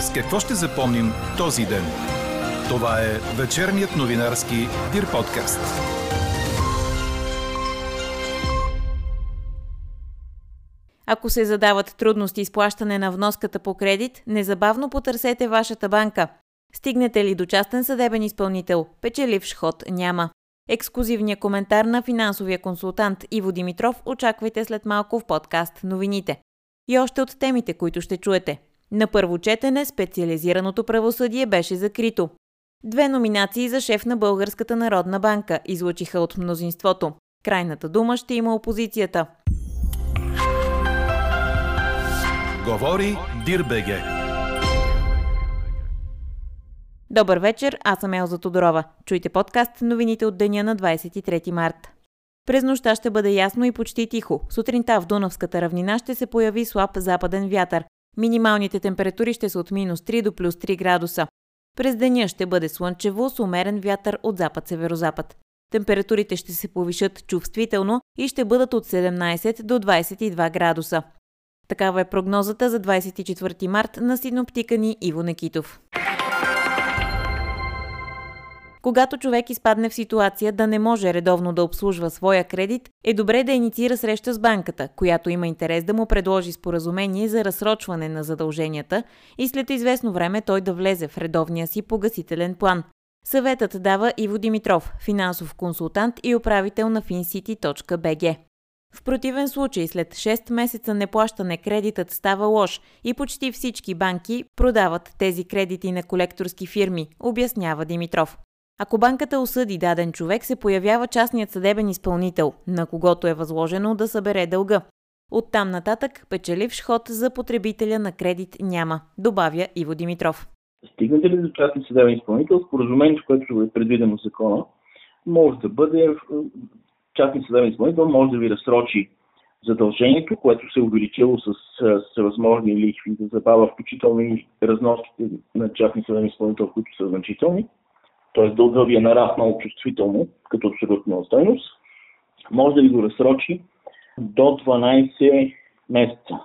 С какво ще запомним този ден? Това е вечерният новинарски Дир подкаст. Ако се задават трудности с плащане на вноската по кредит, незабавно потърсете вашата банка. Стигнете ли до частен съдебен изпълнител, печеливш ход няма. Ексклюзивния коментар на финансовия консултант Иво Димитров очаквайте след малко в подкаст новините. И още от темите, които ще чуете. На първо четене специализираното правосъдие беше закрито. Две номинации за шеф на Българската народна банка излучиха от мнозинството. Крайната дума ще има опозицията. Говори Дирбеге. Добър вечер, аз съм Елза Тодорова. Чуйте подкаст новините от деня на 23 март. През нощта ще бъде ясно и почти тихо. Сутринта в Дунавската равнина ще се появи слаб западен вятър. Минималните температури ще са от минус 3 до плюс 3 градуса. През деня ще бъде слънчево с умерен вятър от запад-северозапад. Температурите ще се повишат чувствително и ще бъдат от 17 до 22 градуса. Такава е прогнозата за 24 март на синоптика ни Иво Некитов. Когато човек изпадне в ситуация да не може редовно да обслужва своя кредит, е добре да инициира среща с банката, която има интерес да му предложи споразумение за разсрочване на задълженията и след известно време той да влезе в редовния си погасителен план. Съветът дава Иво Димитров, финансов консултант и управител на fincity.bg. В противен случай след 6 месеца неплащане кредитът става лош и почти всички банки продават тези кредити на колекторски фирми, обяснява Димитров. Ако банката осъди даден човек, се появява частният съдебен изпълнител, на когото е възложено да събере дълга. От там нататък печеливш ход за потребителя на кредит няма, добавя Иво Димитров. Стигнете ли до частни съдебен изпълнител, споразумението, което е предвидено в закона, може да бъде частни съдебен изпълнител може да ви разсрочи задължението, което се е увеличило с, с възможни лихви да забава, включително и разноските на частни съдебен изпълнител, които са значителни. Т.е. дълга ви е нараснал чувствително като абсолютна стойност. Може да ви го разсрочи до 12 месеца.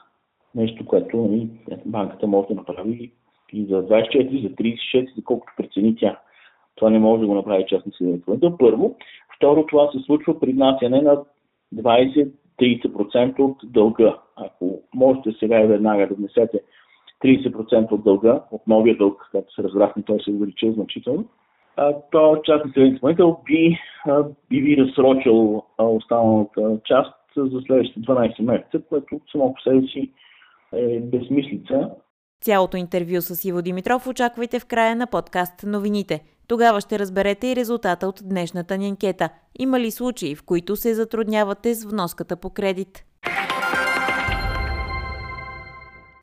Нещо, което нали, банката може да направи и за 24, за 36, за колкото прецени тя. Това не може да го направи съдебен изпълнител. Първо. Второ, това се случва при внасяне на 20-30% от дълга. Ако можете сега и веднага да внесете 30% от дълга, от новия дълг, както се разбрахме, той се увеличил значително, то частни съдебен изпълнител би, би ви разсрочил останалата част за следващите 12 месеца, което само по себе си е безмислица. Цялото интервю с Иво Димитров очаквайте в края на подкаст новините. Тогава ще разберете и резултата от днешната ни анкета. Има ли случаи, в които се затруднявате с вноската по кредит?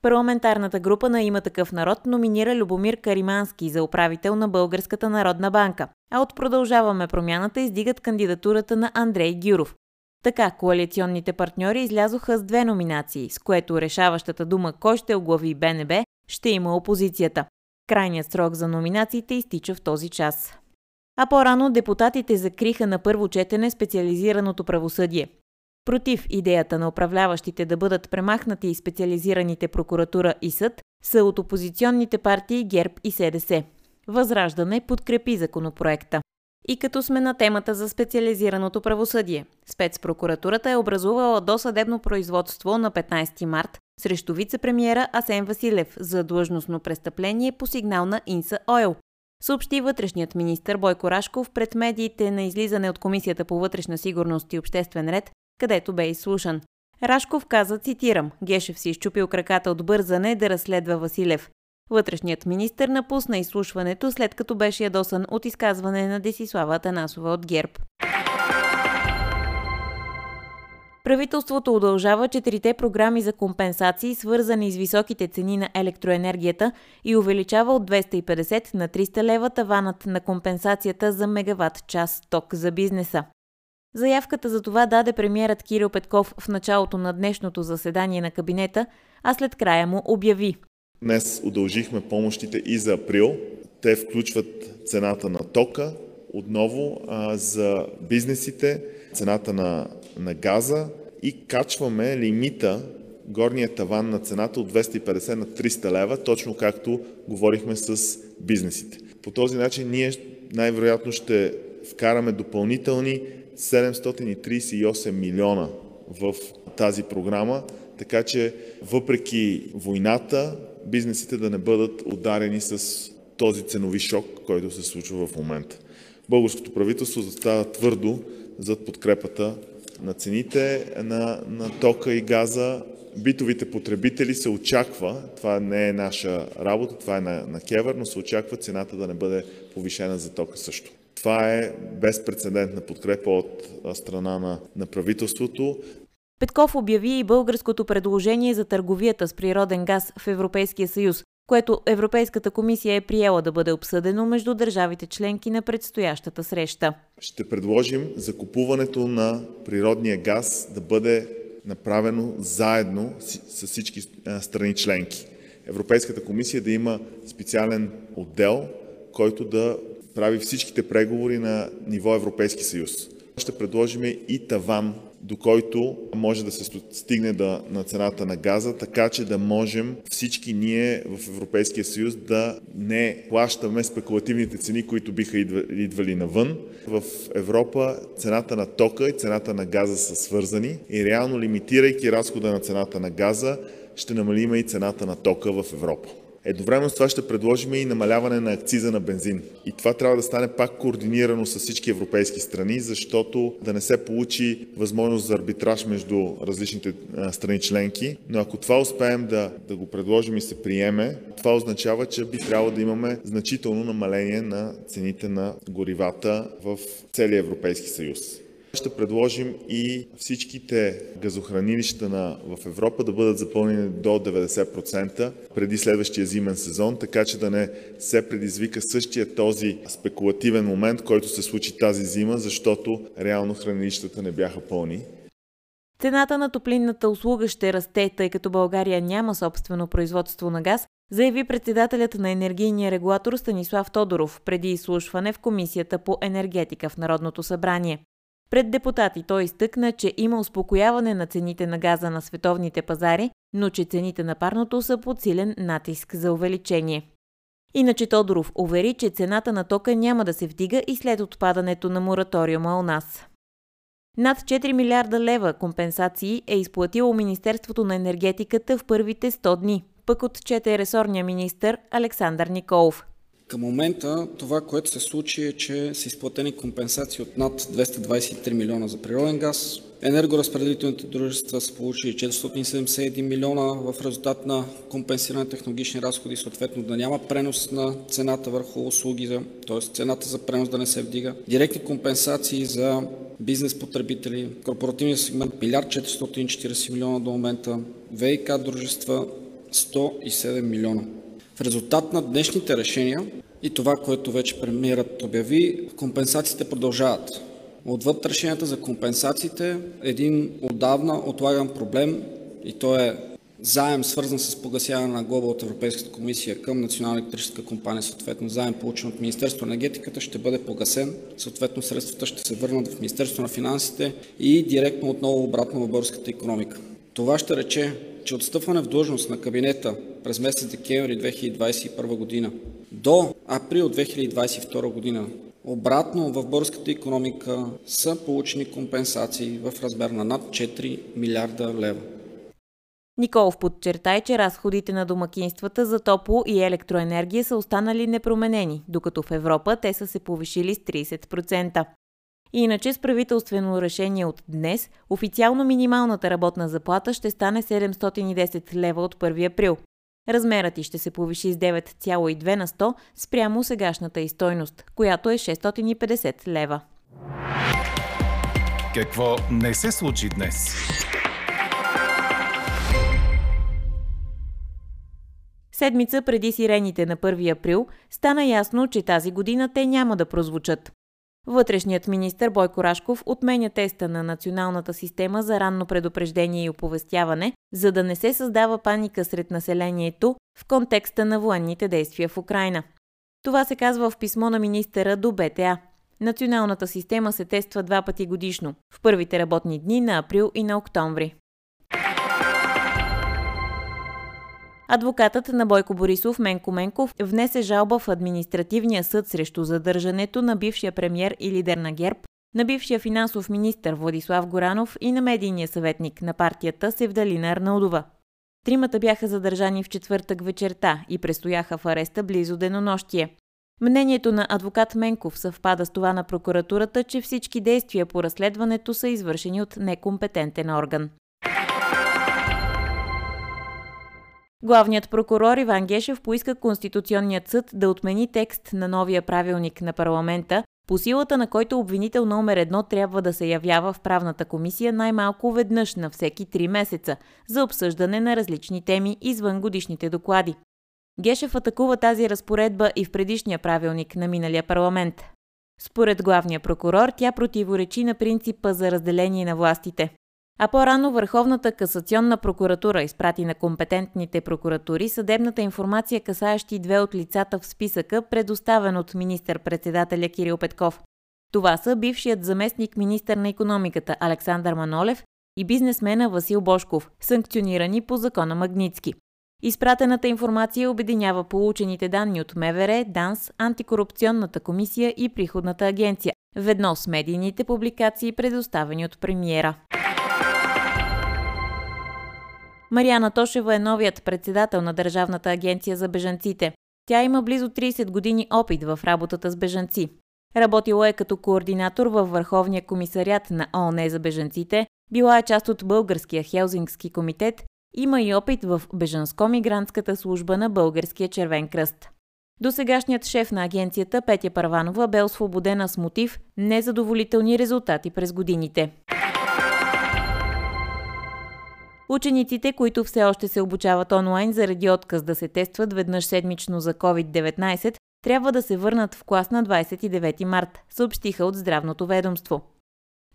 Парламентарната група на Има такъв народ номинира Любомир Каримански за управител на Българската народна банка, а от Продължаваме промяната издигат кандидатурата на Андрей Гюров. Така, коалиционните партньори излязоха с две номинации, с което решаващата дума кой ще оглави БНБ ще има опозицията. Крайният срок за номинациите изтича в този час. А по-рано депутатите закриха на първо четене специализираното правосъдие. Против идеята на управляващите да бъдат премахнати и специализираните прокуратура и съд са от опозиционните партии ГЕРБ и СДС. Възраждане подкрепи законопроекта. И като сме на темата за специализираното правосъдие, спецпрокуратурата е образувала досъдебно производство на 15 март срещу вице-премьера Асен Василев за длъжностно престъпление по сигнал на Инса Ойл. Съобщи вътрешният министр Бойко Рашков пред медиите на излизане от Комисията по вътрешна сигурност и обществен ред, където бе изслушан. Рашков каза, цитирам, Гешев си изчупил краката от бързане да разследва Василев. Вътрешният министр напусна изслушването, след като беше ядосан от изказване на Десислава Танасова от ГЕРБ. Правителството удължава четирите програми за компенсации, свързани с високите цени на електроенергията и увеличава от 250 на 300 лева таванът на компенсацията за мегаватт час ток за бизнеса. Заявката за това даде премиерът Кирил Петков в началото на днешното заседание на кабинета, а след края му обяви. Днес удължихме помощите и за април. Те включват цената на тока, отново а, за бизнесите, цената на, на газа и качваме лимита горния таван на цената от 250 на 300 лева, точно както говорихме с бизнесите. По този начин ние най-вероятно ще вкараме допълнителни 738 милиона в тази програма, така че въпреки войната, бизнесите да не бъдат ударени с този ценови шок, който се случва в момента. Българското правителство застава твърдо зад подкрепата на цените на, на тока и газа. Битовите потребители се очаква, това не е наша работа, това е на, на Кевър, но се очаква цената да не бъде повишена за тока също. Това е безпредседентна подкрепа от страна на, на правителството. Петков обяви и българското предложение за търговията с природен газ в Европейския съюз, което Европейската комисия е приела да бъде обсъдено между държавите членки на предстоящата среща. Ще предложим закупуването на природния газ да бъде направено заедно с всички страни членки. Европейската комисия да има специален отдел, който да прави всичките преговори на ниво Европейски съюз. Ще предложим и таван до който може да се стигне да, на цената на газа, така че да можем всички ние в Европейския съюз да не плащаме спекулативните цени, които биха идвали навън. В Европа цената на тока и цената на газа са свързани и реално лимитирайки разхода на цената на газа, ще намалиме и цената на тока в Европа. Едновременно с това ще предложим и намаляване на акциза на бензин. И това трябва да стане пак координирано с всички европейски страни, защото да не се получи възможност за арбитраж между различните страни членки. Но ако това успеем да, да го предложим и се приеме, това означава, че би трябвало да имаме значително намаление на цените на горивата в целия Европейски съюз. Ще предложим и всичките газохранилища на, в Европа да бъдат запълнени до 90% преди следващия зимен сезон, така че да не се предизвика същия този спекулативен момент, който се случи тази зима, защото реално хранилищата не бяха пълни. Цената на топлинната услуга ще расте, тъй като България няма собствено производство на газ, заяви председателят на енергийния регулатор Станислав Тодоров преди изслушване в Комисията по енергетика в Народното събрание. Пред депутати той изтъкна, че има успокояване на цените на газа на световните пазари, но че цените на парното са под силен натиск за увеличение. Иначе Тодоров увери, че цената на тока няма да се вдига и след отпадането на мораториума у нас. Над 4 милиарда лева компенсации е изплатило Министерството на енергетиката в първите 100 дни, пък отчете ресорния министр Александър Николов – към момента това, което се случи е, че са изплатени компенсации от над 223 милиона за природен газ. Енергоразпределителните дружества са получили 471 милиона в резултат на компенсиране на технологични разходи, съответно да няма пренос на цената върху услуги, т.е. цената за пренос да не се вдига. Директни компенсации за бизнес потребители, корпоративния сегмент 1 440 милиона до момента, ВИК дружества 107 милиона. Резултат на днешните решения и това, което вече премиерът обяви, компенсациите продължават. Отвъд решенията за компенсациите, един отдавна отлаган проблем и то е заем, свързан с погасяване на глоба от Европейската комисия към Национална електрическа компания, съответно заем получен от Министерство на енергетиката, ще бъде погасен. Съответно средствата ще се върнат в Министерство на финансите и директно отново обратно в българската економика. Това ще рече, че отстъпване в длъжност на кабинета през месец декември 2021 година до април 2022 година обратно в българската економика са получени компенсации в размер на над 4 милиарда лева. Николов подчертай, че разходите на домакинствата за топло и електроенергия са останали непроменени, докато в Европа те са се повишили с 30%. Иначе с правителствено решение от днес, официално минималната работна заплата ще стане 710 лева от 1 април. Размерът и ще се повиши с 9,2 на 100 спрямо сегашната и стойност, която е 650 лева. Какво не се случи днес? Седмица преди сирените на 1 април стана ясно, че тази година те няма да прозвучат. Вътрешният министр Бойко Рашков отменя теста на националната система за ранно предупреждение и оповестяване, за да не се създава паника сред населението в контекста на военните действия в Украина. Това се казва в писмо на министъра до БТА. Националната система се тества два пъти годишно, в първите работни дни на април и на октомври. Адвокатът на Бойко Борисов Менко Менков внесе жалба в административния съд срещу задържането на бившия премьер и лидер на ГЕРБ, на бившия финансов министр Владислав Горанов и на медийния съветник на партията Севдалина Арнаудова. Тримата бяха задържани в четвъртък вечерта и престояха в ареста близо денонощие. Мнението на адвокат Менков съвпада с това на прокуратурата, че всички действия по разследването са извършени от некомпетентен орган. Главният прокурор Иван Гешев поиска Конституционният съд да отмени текст на новия правилник на парламента, по силата на който обвинител номер едно трябва да се явява в правната комисия най-малко веднъж на всеки три месеца за обсъждане на различни теми извън годишните доклади. Гешев атакува тази разпоредба и в предишния правилник на миналия парламент. Според главния прокурор, тя противоречи на принципа за разделение на властите. А по-рано Върховната касационна прокуратура изпрати на компетентните прокуратури съдебната информация, касаещи две от лицата в списъка, предоставен от министър-председателя Кирил Петков. Това са бившият заместник министър на економиката Александър Манолев и бизнесмена Васил Бошков, санкционирани по закона Магницки. Изпратената информация обединява получените данни от МВР, ДАНС, Антикорупционната комисия и Приходната агенция, ведно с медийните публикации, предоставени от премиера. Марияна Тошева е новият председател на Държавната агенция за бежанците. Тя има близо 30 години опит в работата с бежанци. Работила е като координатор във Върховния комисариат на ООН за бежанците, била е част от Българския Хелзингски комитет, има и опит в бежанско-мигрантската служба на Българския червен кръст. Досегашният шеф на агенцията Петя Парванова бе освободена с мотив незадоволителни резултати през годините. Учениците, които все още се обучават онлайн заради отказ да се тестват веднъж седмично за COVID-19, трябва да се върнат в клас на 29 март, съобщиха от Здравното ведомство.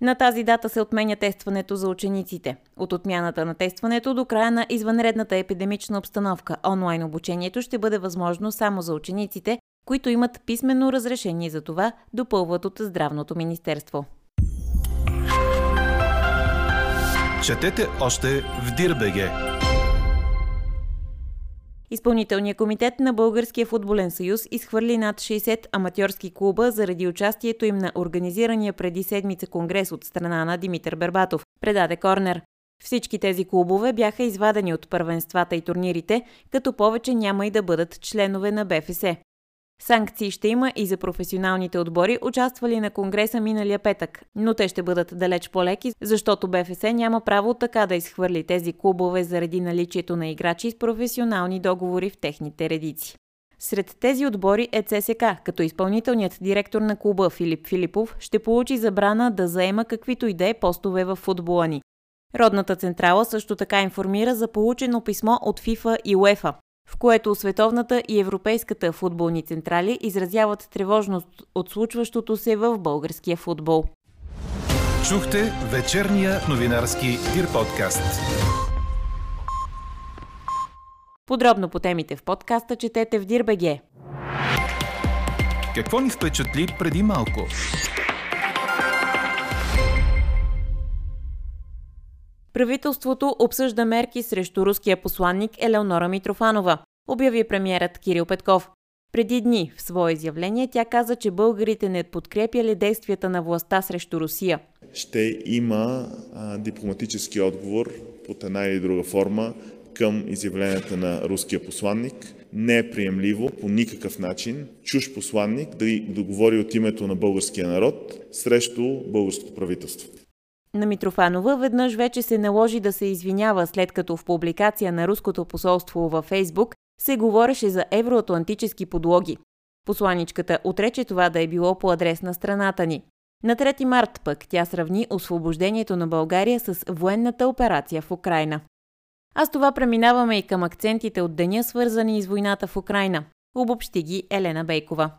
На тази дата се отменя тестването за учениците. От отмяната на тестването до края на извънредната епидемична обстановка онлайн обучението ще бъде възможно само за учениците, които имат писменно разрешение за това, допълват от Здравното министерство. Четете още в Дирбеге. Изпълнителният комитет на Българския футболен съюз изхвърли над 60 аматьорски клуба заради участието им на организирания преди седмица конгрес от страна на Димитър Бербатов, предаде Корнер. Всички тези клубове бяха извадени от първенствата и турнирите, като повече няма и да бъдат членове на БФС. Санкции ще има и за професионалните отбори, участвали на Конгреса миналия петък, но те ще бъдат далеч по-леки, защото БФС няма право така да изхвърли тези клубове заради наличието на играчи с професионални договори в техните редици. Сред тези отбори е ЦСК, като изпълнителният директор на клуба Филип Филипов ще получи забрана да заема каквито и да е постове в футбола ни. Родната централа също така информира за получено писмо от ФИФА и УЕФА, в което световната и европейската футболни централи изразяват тревожност от случващото се в българския футбол. Чухте вечерния новинарски Дир подкаст. Подробно по темите в подкаста четете в Дирбеге. Какво ни впечатли преди малко? Правителството обсъжда мерки срещу руския посланник Елеонора Митрофанова, обяви премиерът Кирил Петков. Преди дни в свое изявление тя каза, че българите не подкрепяли действията на властта срещу Русия. Ще има а, дипломатически отговор под една или друга форма към изявленията на руския посланник. Не е приемливо по никакъв начин чуж посланник да, да говори от името на българския народ срещу българското правителство. На Митрофанова веднъж вече се наложи да се извинява, след като в публикация на руското посолство във Фейсбук се говореше за евроатлантически подлоги. Посланичката отрече това да е било по адрес на страната ни. На 3 март пък тя сравни освобождението на България с военната операция в Украина. А с това преминаваме и към акцентите от деня, свързани с войната в Украина. Обобщи ги Елена Бейкова.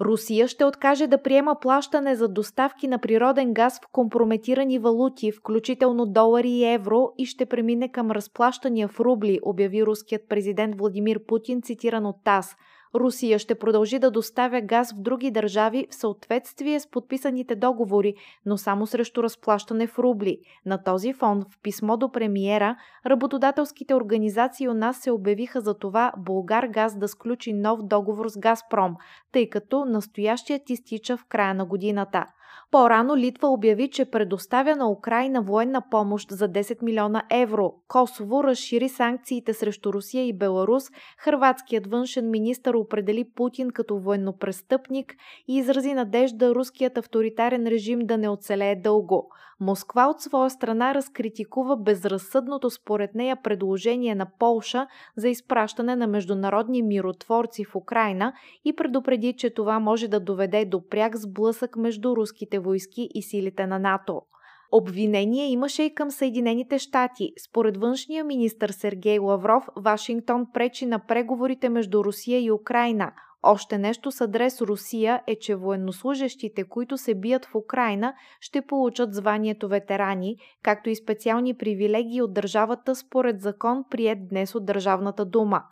Русия ще откаже да приема плащане за доставки на природен газ в компрометирани валути, включително долари и евро, и ще премине към разплащания в рубли, обяви руският президент Владимир Путин, цитиран от ТАС. Русия ще продължи да доставя газ в други държави в съответствие с подписаните договори, но само срещу разплащане в рубли. На този фон в писмо до премиера работодателските организации у нас се обявиха за това Българ газ да сключи нов договор с Газпром, тъй като настоящият изтича в края на годината. По-рано Литва обяви, че предоставя на Украина военна помощ за 10 милиона евро. Косово разшири санкциите срещу Русия и Беларус. Хрватският външен министр определи Путин като военнопрестъпник и изрази надежда руският авторитарен режим да не оцелее дълго. Москва от своя страна разкритикува безразсъдното според нея предложение на Полша за изпращане на международни миротворци в Украина и предупреди, че това може да доведе до пряк сблъсък между руските войски и силите на НАТО. Обвинение имаше и към Съединените щати. Според външния министр Сергей Лавров, Вашингтон пречи на преговорите между Русия и Украина. Още нещо с адрес Русия е, че военнослужащите, които се бият в Украина, ще получат званието ветерани, както и специални привилегии от държавата според закон, прият днес от Държавната дума.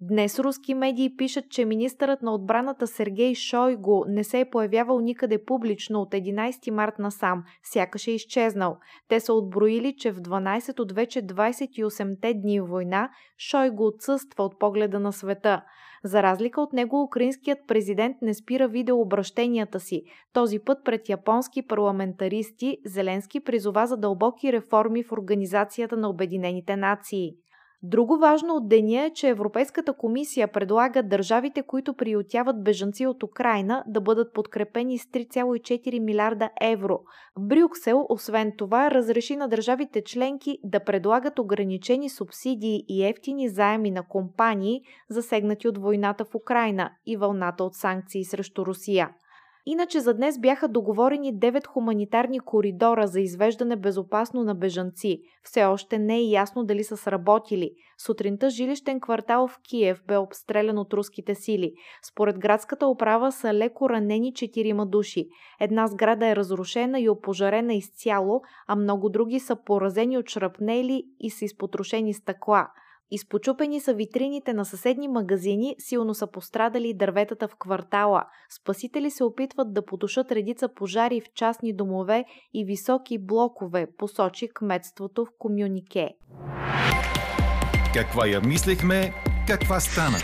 Днес руски медии пишат, че министърът на отбраната Сергей Шойго не се е появявал никъде публично от 11 март насам, сякаш е изчезнал. Те са отброили, че в 12 от вече 28-те дни война Шойго отсъства от погледа на света. За разлика от него, украинският президент не спира видеообращенията си. Този път пред японски парламентаристи Зеленски призова за дълбоки реформи в Организацията на Обединените нации. Друго важно от деня е, че Европейската комисия предлага държавите, които приютяват бежанци от Украина, да бъдат подкрепени с 3,4 милиарда евро. Брюксел, освен това, разреши на държавите членки да предлагат ограничени субсидии и ефтини заеми на компании, засегнати от войната в Украина и вълната от санкции срещу Русия. Иначе за днес бяха договорени 9 хуманитарни коридора за извеждане безопасно на бежанци. Все още не е ясно дали са сработили. Сутринта жилищен квартал в Киев бе обстрелян от руските сили. Според градската управа са леко ранени четирима души. Една сграда е разрушена и опожарена изцяло, а много други са поразени от шрапнели и са изпотрошени стъкла. Изпочупени са витрините на съседни магазини, силно са пострадали дърветата в квартала. Спасители се опитват да потушат редица пожари в частни домове и високи блокове, посочи кметството в комюнике. Каква я мислехме, каква стана?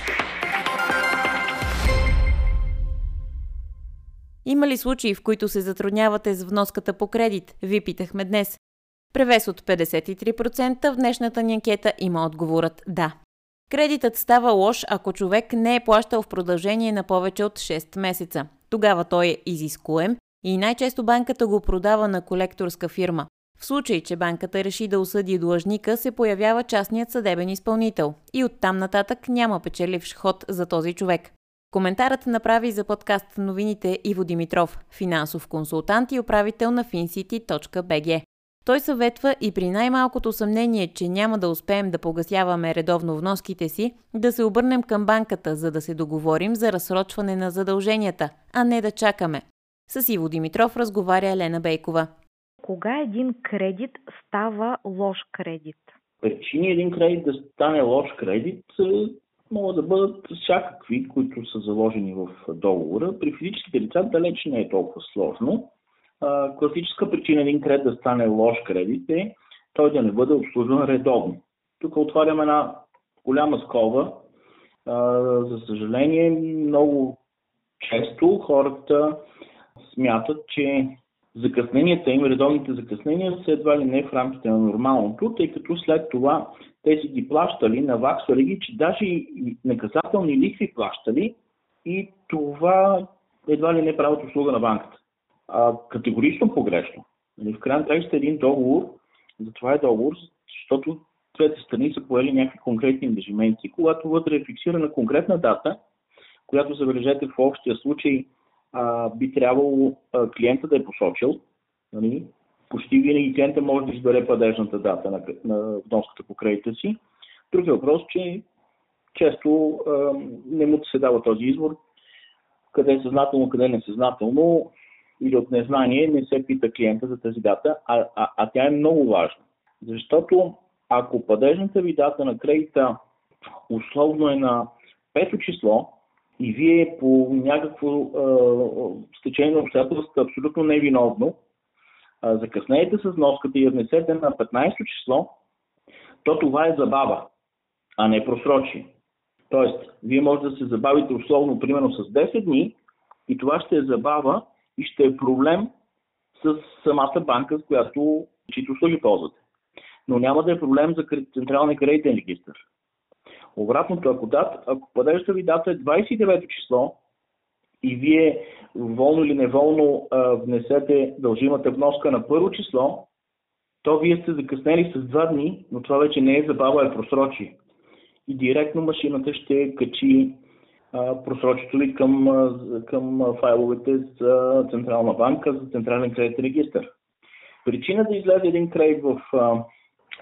Има ли случаи, в които се затруднявате с вноската по кредит? Ви питахме днес. Превес от 53% в днешната ни анкета има отговорът да. Кредитът става лош, ако човек не е плащал в продължение на повече от 6 месеца. Тогава той е изискуем и най-често банката го продава на колекторска фирма. В случай, че банката реши да осъди длъжника, се появява частният съдебен изпълнител и оттам нататък няма печеливш ход за този човек. Коментарът направи за подкаст новините Иво Димитров, финансов консултант и управител на fincity.bg. Той съветва и при най-малкото съмнение, че няма да успеем да погасяваме редовно вноските си, да се обърнем към банката, за да се договорим за разсрочване на задълженията, а не да чакаме. С Иво Димитров разговаря Елена Бейкова. Кога един кредит става лош кредит? Причини един кредит да стане лош кредит е, могат да бъдат всякакви, които са заложени в договора. При физическите лица далеч не е толкова сложно класическа причина един кредит да стане лош кредит е той да не бъде обслужван редовно. Тук отварям една голяма скоба. За съжаление, много често хората смятат, че закъсненията им, редовните закъснения са едва ли не в рамките на нормалното, тъй като след това те си ги плащали, наваксвали ги, че даже и наказателни лихви плащали и това едва ли не правят услуга на банката а, категорично погрешно. Нали, в крайна краща един договор, затова е договор, защото двете страни са поели някакви конкретни ангажименти, когато вътре е фиксирана конкретна дата, която, забележете, в общия случай а, би трябвало а, клиента да е посочил. Нали? Почти винаги клиента може да избере падежната дата на, на вноската по кредита си. Друг е въпрос, че често а, не му се дава този избор, къде е съзнателно, къде е несъзнателно или от незнание не се пита клиента за тази дата, а, а, а тя е много важна. Защото ако падежната ви дата на кредита условно е на пето число и вие по някакво стечение на обстоятелствата абсолютно невиновно закъснеете с вноската и я внесете на 15 число, то това е забава, а не просрочие. Тоест, вие може да се забавите условно, примерно с 10 дни, и това ще е забава и ще е проблем с самата банка, с която чието услуги ползвате. Но няма да е проблем за Централния кредитен регистр. Обратното, ако, дат, ако падежда ви дата е 29 число и вие волно или неволно а, внесете дължимата вноска на първо число, то вие сте закъснели с два дни, но това вече не е забава, е просрочие. И директно машината ще качи просрочието ви към, към файловете за Централна банка, за Централен кредитен регистр. Причина да излезе един кредит в,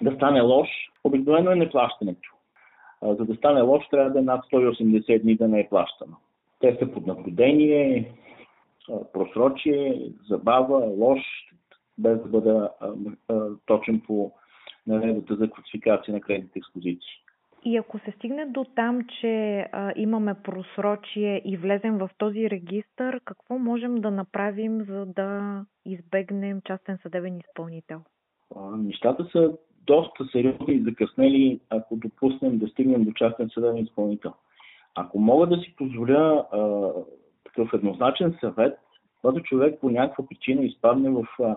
да стане лош, обикновено е неплащането. За да стане лош, трябва да е над 180 дни да не е плащано. Те са под наблюдение, просрочие, забава, лош, без да бъда точен по наредбата за класификация на кредитните експозиции. И ако се стигне до там, че а, имаме просрочие и влезем в този регистр, какво можем да направим, за да избегнем частен съдебен изпълнител? Нещата са доста сериозни и закъснели, ако допуснем да стигнем до частен съдебен изпълнител. Ако мога да си позволя а, такъв еднозначен съвет, когато човек по някаква причина изпадне в а,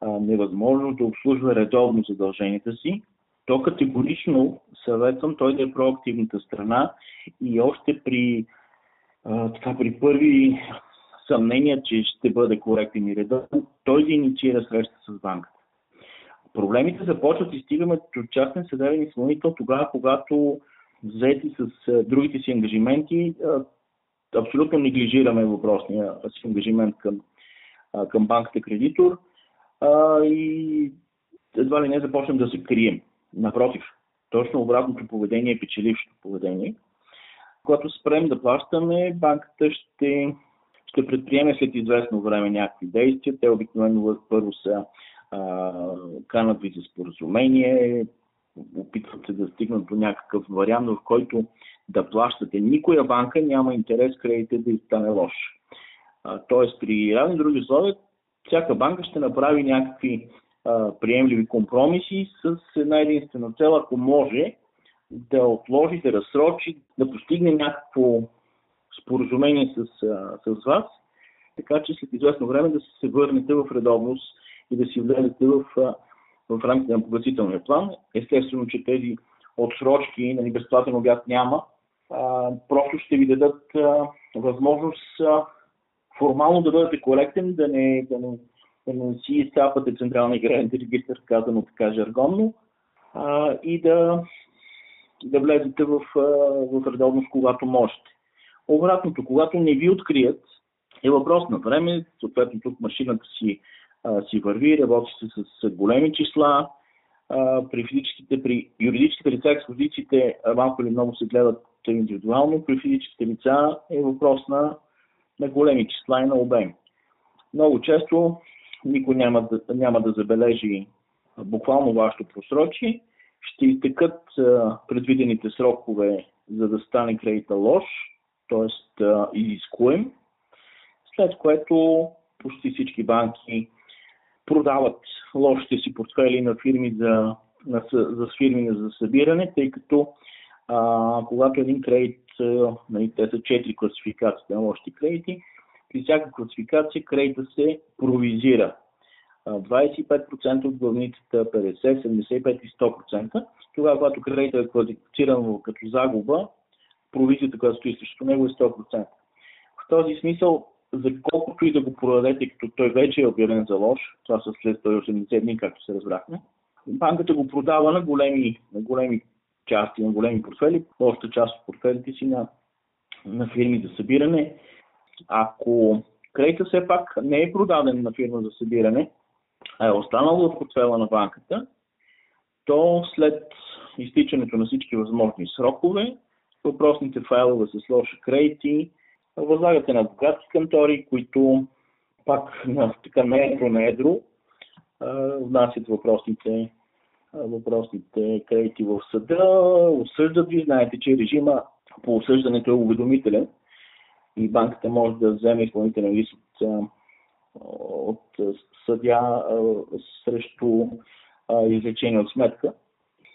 а, невъзможност да обслужва редовно задълженията си, то категорично съветвам той да е проактивната страна и още при, а, така, при първи съмнения, че ще бъде коректен и редовен, той да инициира среща с банката. Проблемите започват и стигаме до частен съдебен изпълнител тогава, когато взети с другите си ангажименти, абсолютно неглижираме въпросния си ангажимент към, към банката кредитор и едва ли не започнем да се крием. Напротив, точно обратното поведение е печелившото поведение. Когато спрем да плащаме, банката ще, ще предприеме след известно време някакви действия. Те обикновено първо са а, канат ви за споразумение, опитват се да стигнат до някакъв вариант, в който да плащате. Никоя банка няма интерес кредите да стане лош. Тоест при равни други условия, всяка банка ще направи някакви приемливи компромиси с една единствена цел, ако може да отложи, да разсрочи, да постигне някакво споразумение с, с вас, така че след известно време да се върнете в редовност и да си влезете в, в рамките на погасителния план. Естествено, че тези отсрочки на безплатен обяд няма. А, просто ще ви дадат а, възможност а, формално да бъдете коректен, да не, да не, си изцапате централния граден регистр, казано така жаргонно, а, и да, да влезете в, в редовност, когато можете. Обратното, когато не ви открият, е въпрос на време, съответно тук машината си а, си върви, работи се с, големи числа. А, при физическите, при юридическите лица експозициите малко или много се гледат индивидуално, при физическите лица е въпрос на, на големи числа и на обем. Много често никой няма да, няма да забележи буквално вашето просрочие, ще изтекат предвидените срокове, за да стане кредита лош, т.е. изискуем, след което почти всички банки продават лошите си портфели на фирми за, на, за фирми за събиране, тъй като а, когато един кредит, нали, те са 4 класификации на лошите кредити, при всяка класификация кредита се провизира. 25% от главницата, 50, 75 и 100%. Тогава, когато кредитът е квалифициран като загуба, провизията, която стои срещу него е 100%. В този смисъл за колкото и да го продадете, като той вече е обявен за лош, това са след 180 дни, както се разбрахме, банката го продава на големи, на големи части, на големи портфели, още част от портфелите си на, на фирми за събиране. Ако кредита все пак не е продаден на фирма за събиране, а е останал в портфела на банката, то след изтичането на всички възможни срокове, въпросните файлове с лоши кредити, възлагате на адвокатски кантори, които пак на, така на едро на едро внасят въпросните, въпросните кредити в съда, осъждат ви. Знаете, че режима по осъждането е уведомителен и банката може да вземе изпълнителен лист от, от съдя срещу излечение от сметка.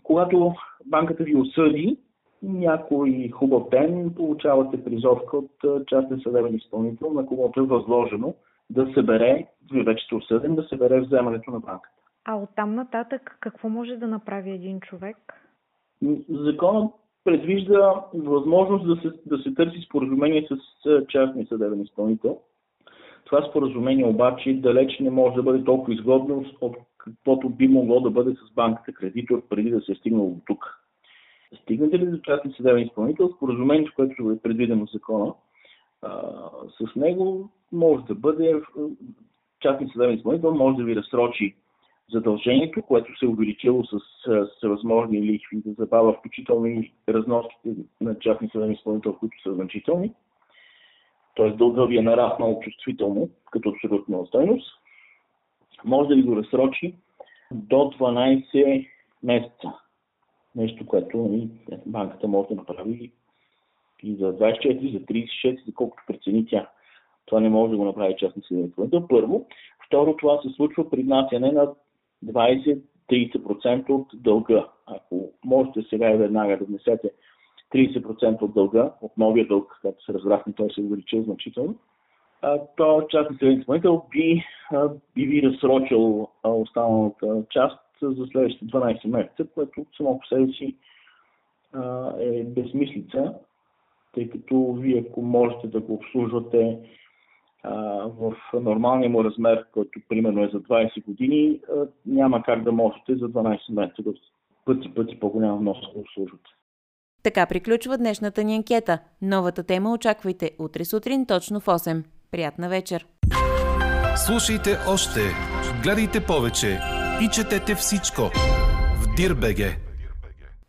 Когато банката ви осъди, някой хубав ден получавате призовка от частен съдебен изпълнител, на когото е възложено да събере, вие вече сте осъден, да събере вземането на банката. А оттам нататък какво може да направи един човек? Законът предвижда възможност да се, да се търси споразумение с частния съдебен изпълнител. Това споразумение обаче далеч не може да бъде толкова изгодно, от каквото би могло да бъде с банката кредитор преди да се е стигнало до тук. Стигнете ли до частни съдебен изпълнител, споразумението, което е предвидено в закона, с него може да бъде частни съдебен изпълнител, може да ви разсрочи задължението, което се е увеличило с, с възможни лихви да забава, включително и разноските на частни съдебни изпълнител, които са значителни. Т.е. дълга ви е нараснал чувствително като абсолютна стойност. Може да ви го разсрочи до 12 месеца. Нещо, което и банката може да направи и за 24, за 36, за колкото прецени тя. Това не може да го направи частни съдебен изпълнител. Първо. Второ, това се случва при внасяне на 20-30% от дълга. Ако можете сега и веднага да внесете 30% от дълга, от новия дълг, както се разбрахме, той се е увеличил значително, то частни съдебен изпълнител би, би ви разсрочил останалата част за следващите 12 месеца, което само по себе си е безмислица, тъй като вие ако можете да го обслужвате в нормалния му размер, който примерно е за 20 години, няма как да можете за 12 месеца да пъти пъти по-голяма вноска да обслужвате. Така приключва днешната ни анкета. Новата тема очаквайте утре сутрин точно в 8. Приятна вечер! Слушайте още, гледайте повече и четете всичко в Дирбеге.